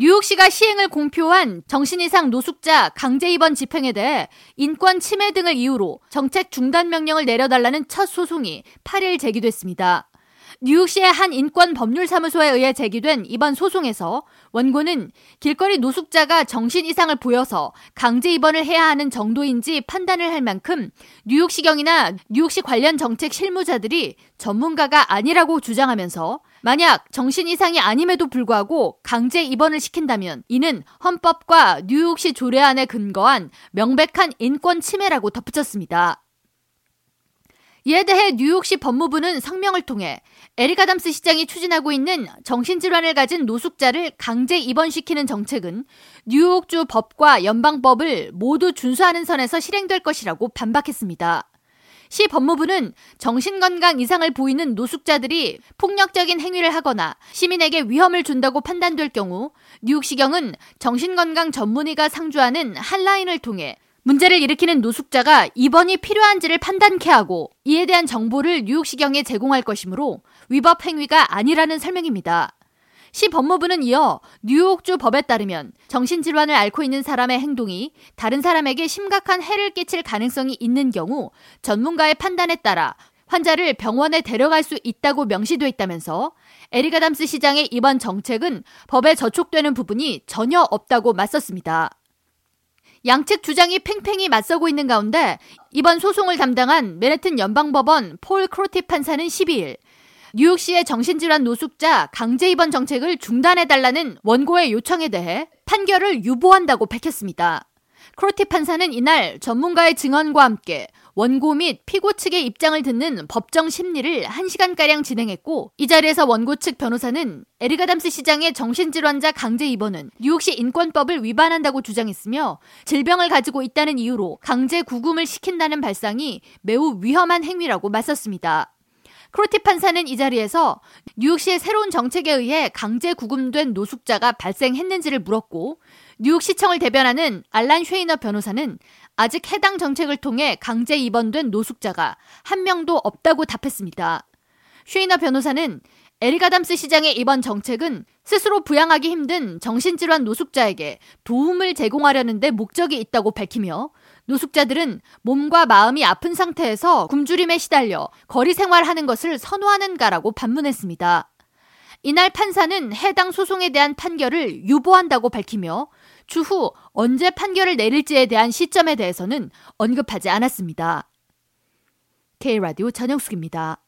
뉴욕시가 시행을 공표한 정신 이상 노숙자 강제 입원 집행에 대해 인권 침해 등을 이유로 정책 중단 명령을 내려달라는 첫 소송이 8일 제기됐습니다. 뉴욕시의 한 인권 법률 사무소에 의해 제기된 이번 소송에서 원고는 길거리 노숙자가 정신 이상을 보여서 강제 입원을 해야 하는 정도인지 판단을 할 만큼 뉴욕시경이나 뉴욕시 관련 정책 실무자들이 전문가가 아니라고 주장하면서 만약 정신 이상이 아님에도 불구하고 강제 입원을 시킨다면 이는 헌법과 뉴욕시 조례안에 근거한 명백한 인권 침해라고 덧붙였습니다. 이에 대해 뉴욕시 법무부는 성명을 통해 에릭 아담스 시장이 추진하고 있는 정신질환을 가진 노숙자를 강제 입원시키는 정책은 뉴욕주 법과 연방법을 모두 준수하는 선에서 실행될 것이라고 반박했습니다. 시 법무부는 정신건강 이상을 보이는 노숙자들이 폭력적인 행위를 하거나 시민에게 위험을 준다고 판단될 경우 뉴욕시경은 정신건강 전문의가 상주하는 한라인을 통해 문제를 일으키는 노숙자가 입원이 필요한지를 판단케 하고 이에 대한 정보를 뉴욕시경에 제공할 것이므로 위법 행위가 아니라는 설명입니다. 시 법무부는 이어 뉴욕주 법에 따르면 정신질환을 앓고 있는 사람의 행동이 다른 사람에게 심각한 해를 끼칠 가능성이 있는 경우 전문가의 판단에 따라 환자를 병원에 데려갈 수 있다고 명시돼 있다면서 에리가담스 시장의 이번 정책은 법에 저촉되는 부분이 전혀 없다고 맞섰습니다. 양측 주장이 팽팽히 맞서고 있는 가운데 이번 소송을 담당한 맨해튼 연방법원 폴 크로티 판사는 12일 뉴욕시의 정신질환 노숙자 강제 입원 정책을 중단해달라는 원고의 요청에 대해 판결을 유보한다고 밝혔습니다. 크로티 판사는 이날 전문가의 증언과 함께 원고 및 피고 측의 입장을 듣는 법정 심리를 1시간가량 진행했고 이 자리에서 원고 측 변호사는 에릭 아담스 시장의 정신질환자 강제 입원은 뉴욕시 인권법을 위반한다고 주장했으며 질병을 가지고 있다는 이유로 강제 구금을 시킨다는 발상이 매우 위험한 행위라고 맞섰습니다. 크로티 판사는 이 자리에서 뉴욕시의 새로운 정책에 의해 강제 구금된 노숙자가 발생했는지를 물었고 뉴욕 시청을 대변하는 알란 쉐이너 변호사는 아직 해당 정책을 통해 강제 입원된 노숙자가 한 명도 없다고 답했습니다. 쉐이너 변호사는 에릭 아담스 시장의 이번 정책은 스스로 부양하기 힘든 정신질환 노숙자에게 도움을 제공하려는 데 목적이 있다고 밝히며 노숙자들은 몸과 마음이 아픈 상태에서 굶주림에 시달려 거리 생활하는 것을 선호하는가라고 반문했습니다. 이날 판사는 해당 소송에 대한 판결을 유보한다고 밝히며 추후 언제 판결을 내릴지에 대한 시점에 대해서는 언급하지 않았습니다. K라디오 전영숙입니다.